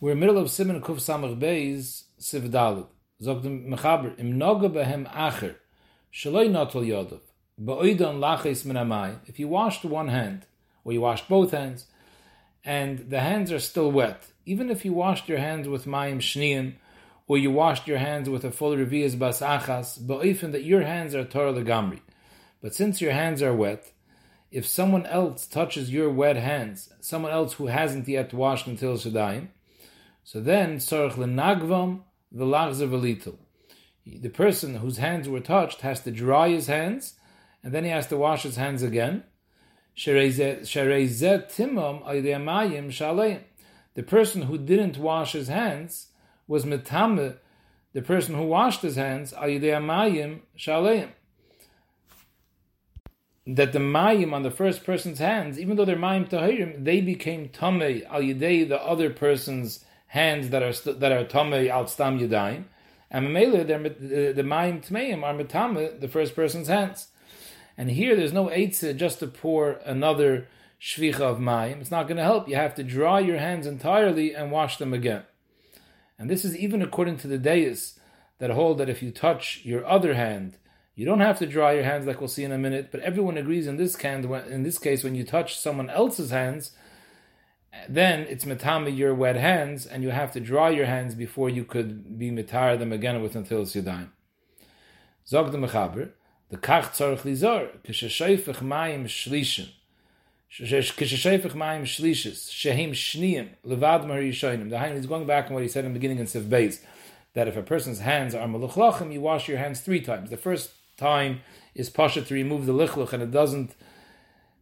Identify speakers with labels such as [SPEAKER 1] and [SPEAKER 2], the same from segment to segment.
[SPEAKER 1] We're in middle of Simon Kuf Samach Beis Siv Dalid. Zog the Mechaber, Im Noga Behem Acher, Shaloi Notol Yodov, Ba'oidon Laches Min Amai. If you washed one hand, or you washed both hands, and the hands are still wet, even if you washed your hands with Mayim Shniim, or you washed your hands with a full Revias Bas Achas, Ba'oifen that your hands are Torah Legamri. But since your hands are wet, if someone else touches your wet hands, someone else who hasn't yet washed until Shadayim, so then, Sorach lenagvam v'lachzer v'litul. The person whose hands were touched has to dry his hands, and then he has to wash his hands again. The person who didn't wash his hands was metame, the person who washed his hands, that the mayim on the first person's hands, even though they're mayim tahirim, they became tame al yidei the other person's hands that are that are tamei al stam yadayim, and uh, the the mayim tmeim are metame the first person's hands. And here there's no eitzah just to pour another shvicha of mayim. It's not going to help. You have to dry your hands entirely and wash them again. And this is even according to the deis that hold that if you touch your other hand, you don't have to dry your hands like we'll see in a minute. But everyone agrees in this can, in this case, when you touch someone else's hands, then it's metame your wet hands, and you have to dry your hands before you could be metar them again with until yadayim. Zog the mechaber, the kach tzarich lizor, kishashayfich mayim shlishim, kishashayfich mayim shlishis, shehim shniyim, levad mar yishoinim. The Hainu is going back on what he said in the beginning in Sif Beis, that if a person's hands are meluchlachim, you wash your hands three times. The first time is pasha to remove the lichluch, and it doesn't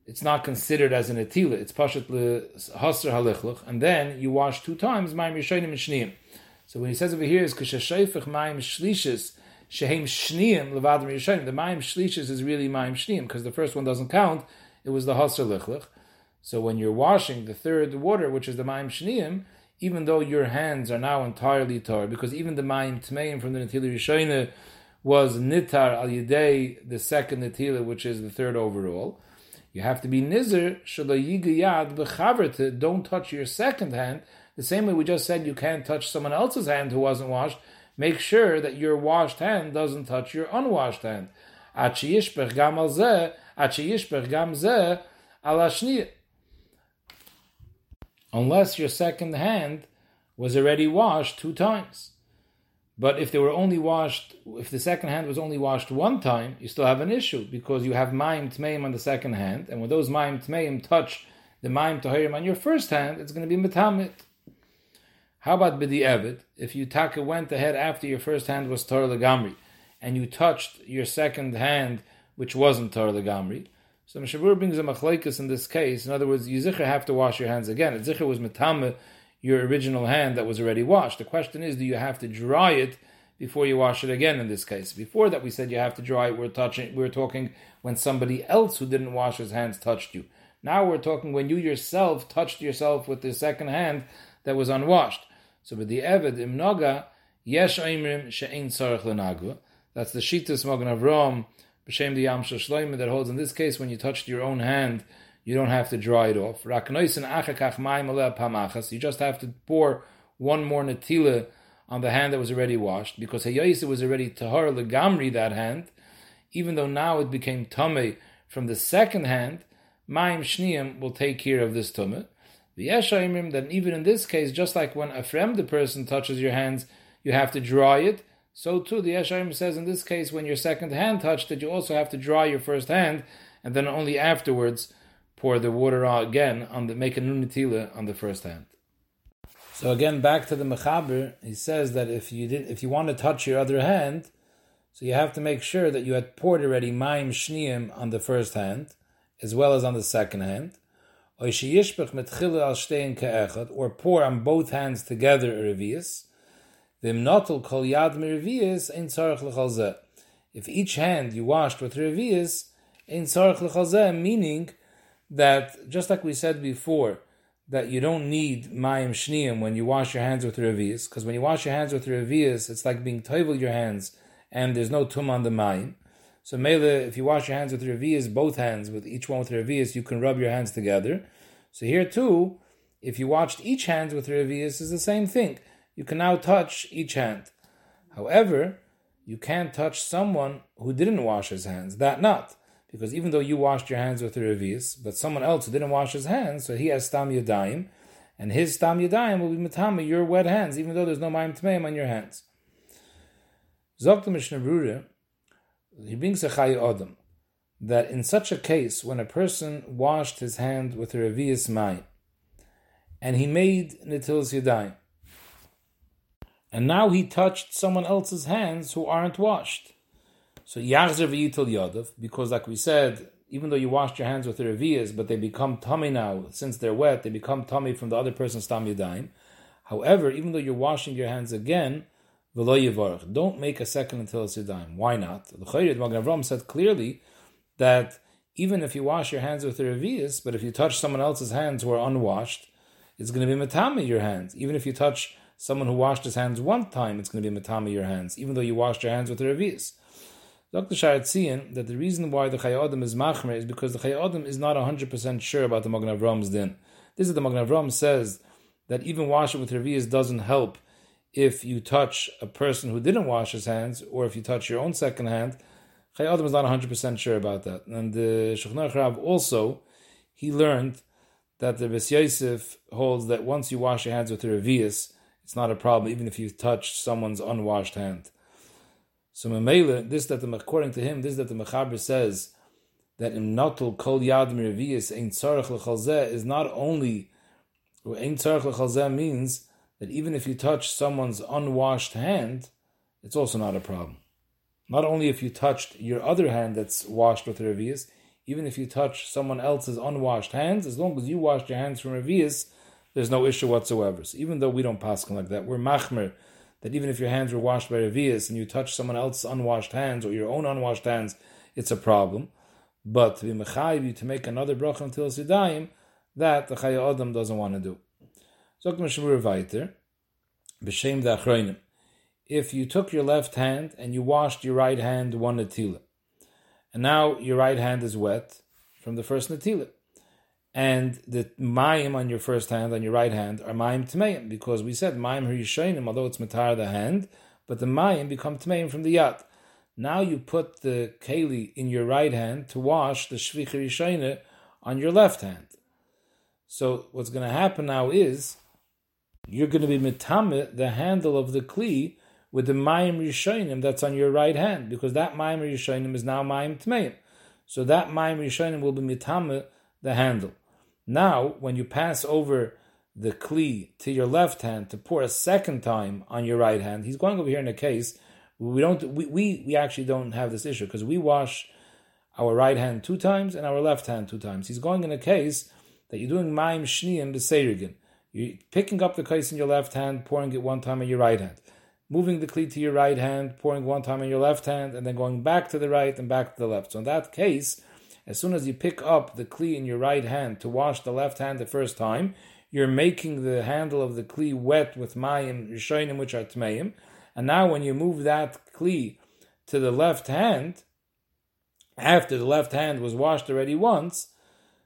[SPEAKER 1] it's not considered as an etila. It's pashat hasr halichluch, and then you wash two times ma'im yishonim and. So when he says over here is kishashayfich ma'im shlishis shehem shniim levadim yishonim. The ma'im shlishis is really ma'im shniim because the first one doesn't count. It was the hasr lichluch. So when you're washing the third water, which is the ma'im shniim, even though your hands are now entirely tar, because even the ma'im tmeim from the netila yishonim was nitar al yidei, the second netila, which is the third overall. You have to be nizer shalayigiyad b'chaver don't touch your second hand. The same way we just said you can't touch someone else's hand who wasn't washed. Make sure that your washed hand doesn't touch your unwashed hand. Unless your second hand was already washed two times. But if they were only washed, if the second hand was only washed one time, you still have an issue because you have Maim Tmeim on the second hand, and when those Maim Tmeim touch the Maim Tahirim on your first hand, it's going to be Metamit. How about Bidi Evid? If you taka went ahead after your first hand was Torah Legamri, and you touched your second hand, which wasn't Torah Legamri, so Mishabur brings a machlekes in this case. In other words, you zikr have to wash your hands again. Zikr was metame your original hand that was already washed. The question is, do you have to dry it before you wash it again? In this case, before that we said you have to dry it. We're touching. We're talking when somebody else who didn't wash his hands touched you. Now we're talking when you yourself touched yourself with the second hand that was unwashed. So with the Eved imnoga yesh oimrim she'ein tzarich lenagua. That's the Shitas Magen Avram, b'shem the Yam Shloimeh that holds in this case when you touched your own hand you don't have to dry it off. You just have to pour one more natila on the hand that was already washed, because Hayayisa was already tahar legamri that hand, even though now it became tame from the second hand, Maim Shniim will take care of this tumah. The Yeshaimim, then even in this case, just like when a the person touches your hands, you have to dry it. So too, the Yeshaim says in this case, when your second hand touched it, you also have to dry your first hand, and then only afterwards pour the water out again on the make a nunatila on the first hand. So again, back to the mechaber, he says that if you did, if you want to touch your other hand, so you have to make sure that you had poured already maim shniim on the first hand, as well as on the second hand, or pour on both hands together a revius. If each hand you washed with revius, meaning that just like we said before, that you don't need mayim shniyim when you wash your hands with revius, because when you wash your hands with revius, it's like being toivel your hands, and there's no tum on the mayim. So mele, if you wash your hands with revius, both hands with each one with revius, you can rub your hands together. So here too, if you washed each hand with revius, is the same thing. You can now touch each hand. However, you can't touch someone who didn't wash his hands. That not. Because even though you washed your hands with the revius, but someone else who didn't wash his hands, so he has stam yadayim, and his stam yadayim will be matama your wet hands, even though there's no mayim tmeim on your hands. Zok Mishnah Brura, he brings a chay odom, that in such a case, when a person washed his hand with a revius mayim, and he made netilas yadayim, and now he touched someone else's hands who aren't washed. So yachzer v'yitil yadav, because like we said, even though you washed your hands with the revias, but they become tummy now, since they're wet, they become tummy from the other person's tam yadayim. However, even though you're washing your hands again, v'lo yivarach, don't make a second until it's yadayim. Why not? The Chayrid Magen Avram said clearly that even if you wash your hands with the revias, but if you touch someone else's hands who are unwashed, it's going to be matami your hands. Even if you touch someone who washed his hands one time, it's going to be matami your hands, even though you washed your hands with the revias. Dr. Shaar HaTziyun that the reason why the Chayyim is machmer is because the Chayyim is not 100% sure about the Magen Avram's din. This is the Magen Avram says that even washing with revias doesn't help if you touch a person who didn't wash his hands, or if you touch your own second hand. Chayyim is not 100% sure about that. And the Shulchan Rav also, he learned that the Bes Yosef holds that once you wash your hands with revias, it's not a problem, even if you touch someone's unwashed hand. So Mamela, this that the according to him, this that the Mechaber says that in Natul Kol Yad Miravias Ein Tzarech Lechalzeh is not only Ein Tzarech Lechalzeh means that even if you touch someone's unwashed hand, it's also not a problem. Not only if you touched your other hand that's washed with Revias, even if you touch someone else's unwashed hands, as long as you washed your hands from Revias, there's no issue whatsoever. So even though we don't pass like that, we're machmer that even if your hands were washed by Revias and you touch someone else's unwashed hands or your own unwashed hands, it's a problem. But to be you to make another bracha until sidayim, that the Chaya Adam doesn't want to do. Vayter, B'Shem Da'achroinim. If you took your left hand and you washed your right hand one natila, and now your right hand is wet from the first natila, and the mayim on your first hand, on your right hand, are mayim tmeim, because we said mayim harishonim, although it's matar the hand, but the mayim become tmeim from the yad. Now you put the keli in your right hand to wash the shvich harishonim on your left hand. So what's going to happen now is you're going to be mitame the handle of the kli with the mayim rishonim that's on your right hand, because that mayim rishonim is now mayim tmeim. So that mayim rishonim will be mitame the handle. Now, when you pass over the kli to your left hand to pour a second time on your right hand, he's going over here in a case we don't we, we, we actually don't have this issue because we wash our right hand two times and our left hand two times. He's going in a case that you're doing maim shniyim b'seirigin. You're picking up the case in your left hand, pouring it one time in your right hand, moving the kli to your right hand, pouring one time in your left hand, and then going back to the right and back to the left. So in that case, as soon as you pick up the kli in your right hand to wash the left hand the first time, you're making the handle of the kli wet with mayim rishonim, which are tmeim. And now, when you move that kli to the left hand, after the left hand was washed already once,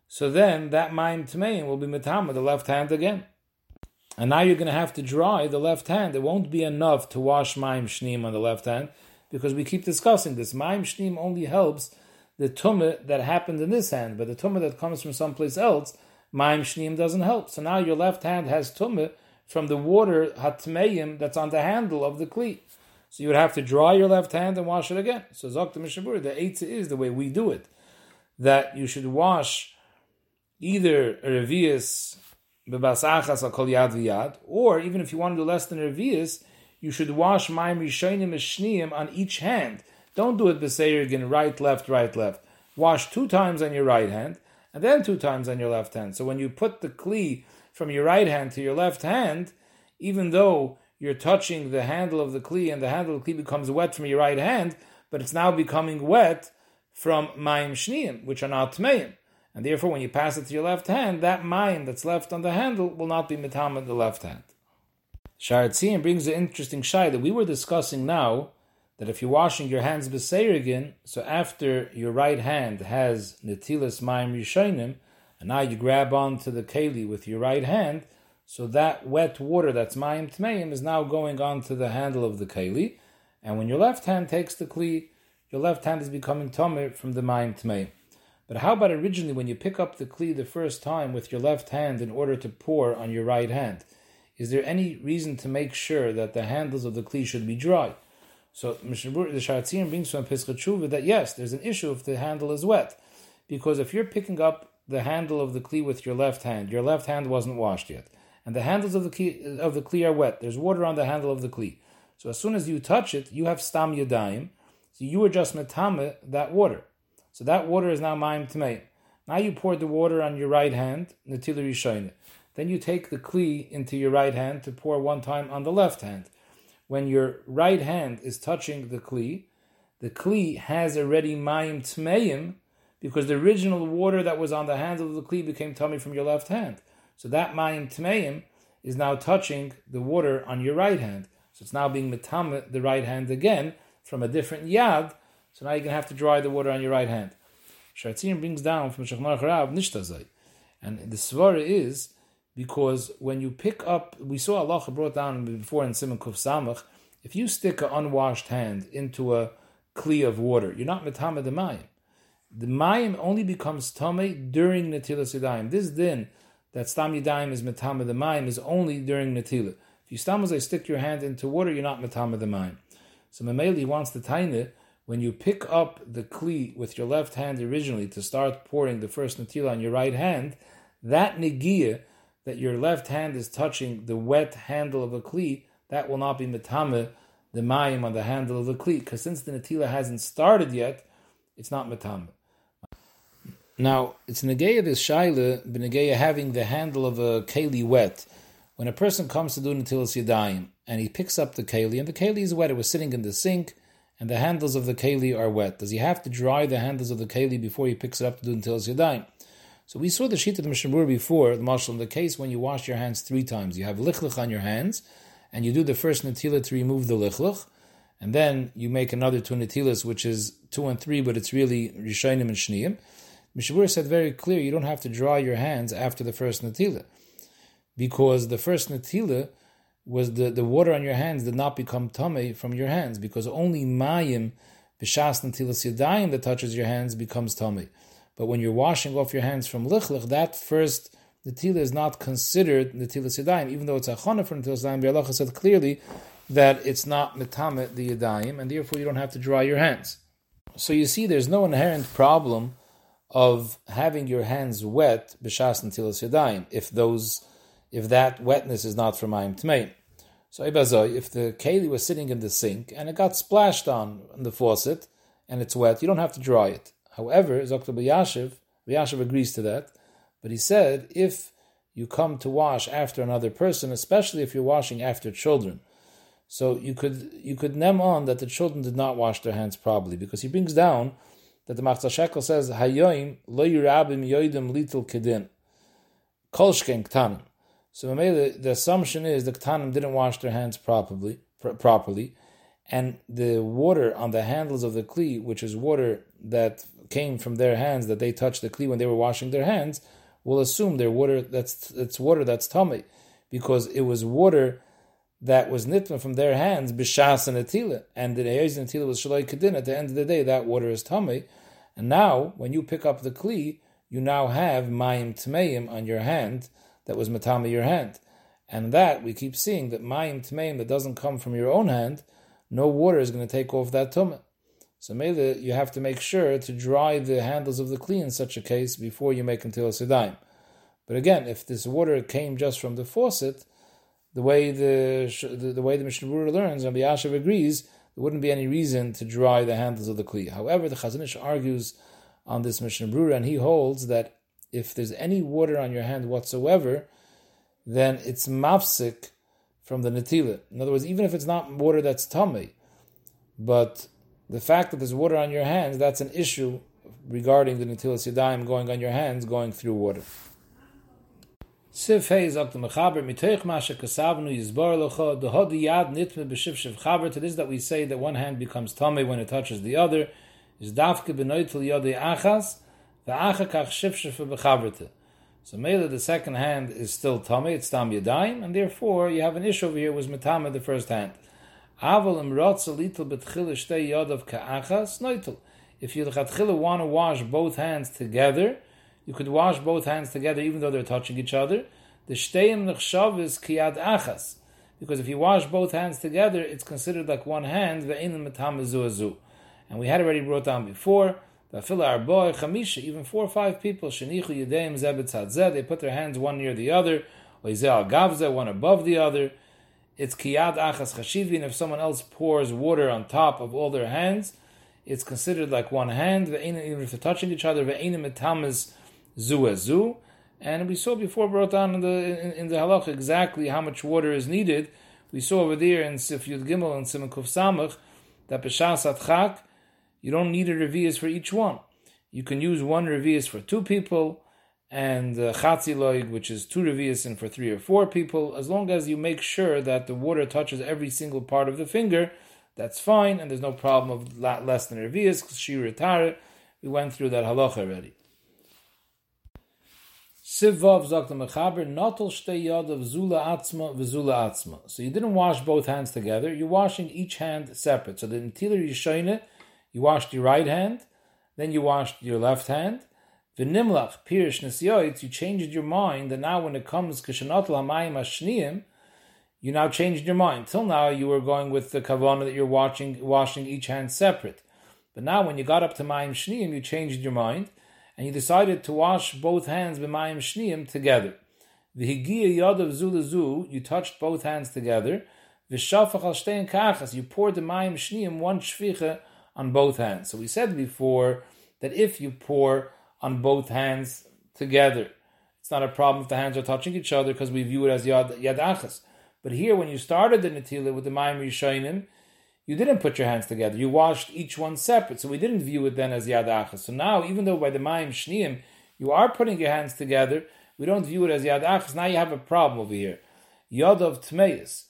[SPEAKER 1] so then that mayim tmeim will be metama the left hand again. And now you're going to have to dry the left hand. It won't be enough to wash mayim shneim on the left hand because we keep discussing this. Mayim shneim only helps the tumah that happened in this hand, but the tumah that comes from someplace else, ma'im shneim doesn't help. So now your left hand has tumah from the water hatmeim that's on the handle of the kli. So you would have to dry your left hand and wash it again. So Zokta Mishabur, the eitzah is the way we do it, that you should wash either revius bebasachas kol yad v'yad, or even if you want to do less than revius, you should wash ma'im rishonim shneim on each hand don't do it again, right, left, right, left. Wash two times on your right hand, and then two times on your left hand. So when you put the kli from your right hand to your left hand, even though you're touching the handle of the kli and the handle of the kli becomes wet from your right hand, but it's now becoming wet from mayim shniyim, which are not tmeim. And therefore, when you pass it to your left hand, that mayim that's left on the handle will not be mitam in the left hand. Sharat brings an interesting shai that we were discussing now that if you're washing your hands b'seirigin, so after your right hand has netilas mayim rishonim, and now you grab onto the keli with your right hand, so that wet water that's mayim tmeim is now going onto the handle of the keli, and when your left hand takes the kli, your left hand is becoming tomer from the mayim tmeim. But how about originally when you pick up the kli the first time with your left hand in order to pour on your right hand? Is there any reason to make sure that the handles of the kli should be dry? So the Shaar HaTziyun brings from Pesach that yes, there's an issue if the handle is wet, because if you're picking up the handle of the kli with your left hand, your left hand wasn't washed yet, and the handles of the kli, of the kli are wet. There's water on the handle of the kli. So as soon as you touch it, you have stam yadayim. So you are just metame that water. So that water is now ma'im tmei. Now you pour the water on your right hand, rishayne. Then you take the kli into your right hand to pour one time on the left hand. When your right hand is touching the kli, the kli has already ma'im tmeim because the original water that was on the handle of the kli became tummy from your left hand. So that ma'im tmeim is now touching the water on your right hand. So it's now being metame the right hand again from a different yad so now you're to have to dry the water on your right hand. Shatzim brings down from Shechmar Charav Nishtazai. And the svara is because when you pick up, we saw Allah brought down before in Simon Kuf Samach, if you stick an unwashed hand into a kli of water, you're not metame the mayim. The mayim only becomes tame during netilas yadayim. This din that stam yadayim is metame the mayim is only during netila. If you stam stick your hand into water, you're not metame the mayim. So Mameli wants the taina when you pick up the kli with your left hand originally to start pouring the first natila on your right hand, that negia that your left hand is touching the wet handle of a kli, that will not be metame the mayim on the handle of the kli, because since the natila hasn't started yet, it's not metame. Now, it's negeya this shaila, benegeya having the handle of a keli wet. When a person comes to do natilas yadayim, and he picks up the keli, and the keli is wet, it was sitting in the sink, and the handles of the keli are wet. Does he have to dry the handles of the keli before he picks it up to do until it's yadayim? So we saw the sheet of the Mishnah before, the marshal in the case when you wash your hands three times. You have lichlich on your hands, and you do the first natila to remove the lichlich, and then you make another two natilas, which is two and three, but it's really rishayim and shniyim. Mishabur said very clear, you don't have to dry your hands after the first natila, because the first natila was the, the water on your hands did not become tummy from your hands because only mayim b'shas natilas yadayim that touches your hands becomes tame. But when you're washing off your hands from lichlich, that first natila is not considered natilas yadayim, even though it's a chana for natilas yadayim. Allah said clearly that it's not metame the yadayim, and therefore you don't have to dry your hands. So you see, there's no inherent problem of having your hands wet b'shas natilas yadayim if those if that wetness is not from Mayim Tmeim. So if the keli was sitting in the sink and it got splashed on the faucet and it's wet, you don't have to dry it. However, Dr. Yashiv, Yashiv agrees to that, but he said if you come to wash after another person, especially if you're washing after children, so you could you could nem on that the children did not wash their hands properly because he brings down that the Machatzis HaShekel says Hayoim lo yirabim yoidim litil kedin kolshken ktanim. So the assumption is the Ktanim didn't wash their hands properly, pr- properly, and the water on the handles of the Kli, which is water that came from their hands that they touched the Kli when they were washing their hands, will assume their water that's it's water that's tummy, because it was water that was nitma from their hands, b'shas and atila, and the eyes and atila was shalai kedin. At the end of the day, that water is tummy, and now when you pick up the kli, you now have mayim tmeim on your hand that was matama your hand. And that we keep seeing that mayim tmeim that doesn't come from your own hand, no water is going to take off that tumah. So maybe you have to make sure to dry the handles of the kli in such a case before you make until sedaim. But again, if this water came just from the faucet, the way the the, the way the Mishnah learns, Rabbi Yashav agrees, there wouldn't be any reason to dry the handles of the kli. However, the Chazon Ish argues on this Mishnah Berurah, and he holds that if there's any water on your hand whatsoever, then it's mafsik from the netila. In other words, even if it's not water that's tummy, but the fact that there's water on your hands, that's an issue regarding the netilas yadayim going on your hands, going through water. Sif Hey sagt the Mechaber mitoich masha kasavnu nitme shiv chaber to this that we say that one hand becomes tummy when it touches the other is dafke benoitel yodei achas the achakach shifshif b'chaverte. So Mela, the second hand is still tummy, it's tam yadayim, and therefore you have an issue over here was metame the first hand. Aval im rotza little betchila shtei yodav ka'achas noitel. If you lechatchila want to wash both hands together, you could wash both hands together even though they're touching each other. The shteim nechshav is kiyad achas. Because if you wash both hands together, it's considered like one hand, ve'enim metame zu And we had already brought down before, even four or five people, they put their hands one near the other, one above the other. It's kiyad achas chashivin. If someone else pours water on top of all their hands, it's considered like one hand. Even if they're touching each other, zu zu. And we saw before brought down in the in, in the halach exactly how much water is needed. We saw over there in Sif Yud Gimel and Simon Kuf Samach that b'shas atchak you don't need a revius for each one. You can use one revius for two people, and uh, chatziloig, which is two revius and for three or four people, as long as you make sure that the water touches every single part of the finger, that's fine, and there's no problem of less than revius, shiratare. We went through that halacha already. Sivvav sagt Mechaber, notel shtei yad of zula atzma v'zula atzma. So you didn't wash both hands together, you're washing each hand separate. So the intiler yishayne you washed your right hand, then you washed your left hand. V'nimlach pirish nesyoitz, you changed your mind, and now when it comes kishanot lamayim ashniyim, you now changed your mind. Till now you were going with the kavana that you're washing, washing each hand separate. But now when you got up to mayim shniyim, you changed your mind, and you decided to wash both hands b'mayim shniyim together. V'higia yod of zulazu, you touched both hands together. V'shafach al shtein kachas, you poured the mayim shniyim one shvicha on both hands. So we said before that if you pour on both hands together, it's not a problem if the hands are touching each other because we view it as yad, yad achas. But here, when you started the natila with the mayim rishonim, you didn't put your hands together. You washed each one separate, so we didn't view it then as yad achas. So now, even though by the mayim shniim you are putting your hands together, we don't view it as yad achas. Now you have a problem over here. Yad of tmeis.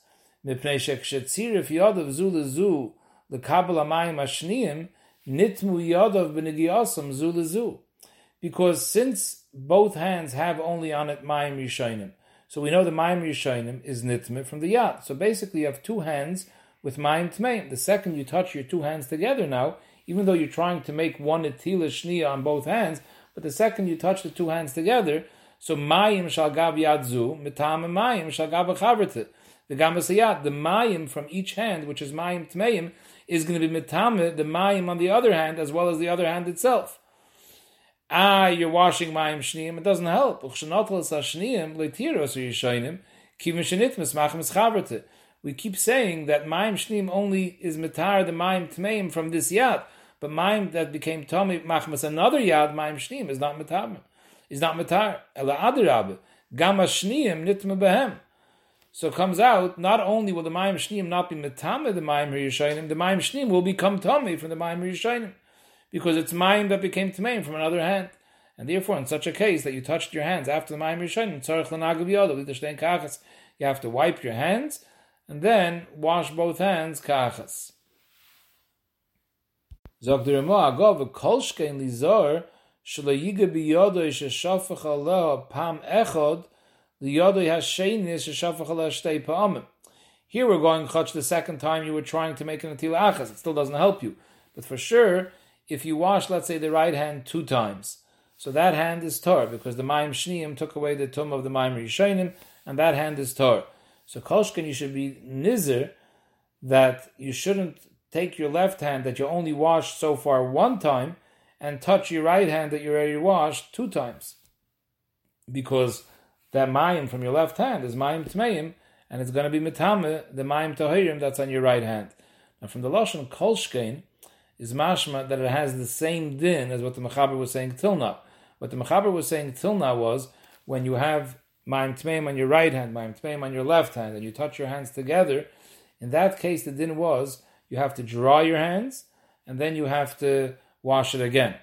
[SPEAKER 1] Mipnei shek shetzirif yad of zu the Kabbalah Mayim Ashniyim, Nitmu Yadav B'Negiyasam Zu Lezu. Because since both hands have only on it Mayim Yishainim, so we know the Mayim Yishainim is Nitme from the Yad. So basically you have two hands with Mayim Tmeim. The second you touch your two hands together now, even though you're trying to make one Etila Shniya on both hands, but the second you touch the two hands together, so Mayim shall gav yadzu, mitam Mayim shall gav The gamasayat, the Mayim from each hand, which is Mayim Tmeim, is going to be mitame the mayim on the other hand as well as the other hand itself. Ah, you're washing mayim shniim. It doesn't help. We keep saying that mayim shniim only is mitar the mayim tmeim from this yad, but mayim that became tomi machmas another yad mayim shniim is not mitar. Is not mitar. Ela adrab gama shniim nitme behem. So it comes out, not only will the Mayim Shneim not be Metame the Mayim Rishayim, the Mayim Shneim will become Tame from the Mayim Rishayim. Because it's Mayim that became Tame from another hand. And therefore, in such a case that you touched your hands after the Mayim Yodav, Kachas, you have to wipe your hands and then wash both hands Kachas. Zog Lizor, Pam. Here we're going chach the second time you were trying to make an Atila Achas. It still doesn't help you. But for sure, if you wash, let's say, the right hand two times, so that hand is tar because the Mayim Shneim took away the tum of the Mayim Rishonim, and that hand is tar. So Kolshkin, you should be nizir that you shouldn't take your left hand that you only washed so far one time and touch your right hand that you already washed two times. Because that mayim from your left hand is mayim tmeim, and it's going to be mitame the mayim tahirim that's on your right hand. Now, from the lashon kolshkein is mashma that it has the same din as what the mechaber was saying till now. What the mechaber was saying till now was when you have mayim tmeim on your right hand, mayim tmeim on your left hand, and you touch your hands together. In that case, the din was you have to dry your hands and then you have to wash it again.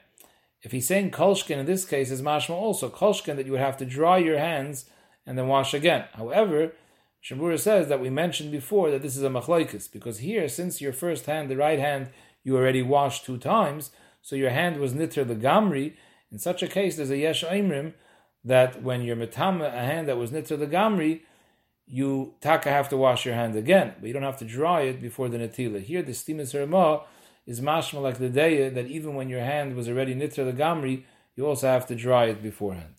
[SPEAKER 1] If he's saying kolshkin in this case is mashma also kolshkin that you would have to dry your hands and then wash again. However, Shabura says that we mentioned before that this is a machlokes because here, since your first hand, the right hand, you already washed two times, so your hand was niter the gamri. In such a case, there's a yesh aimrim that when you're metama a hand that was nitzer the gamri, you taka have to wash your hand again, but you don't have to dry it before the netila. Here, the stimus ramah is mashma like the day that even when your hand was already nitzer the gamri, you also have to dry it beforehand.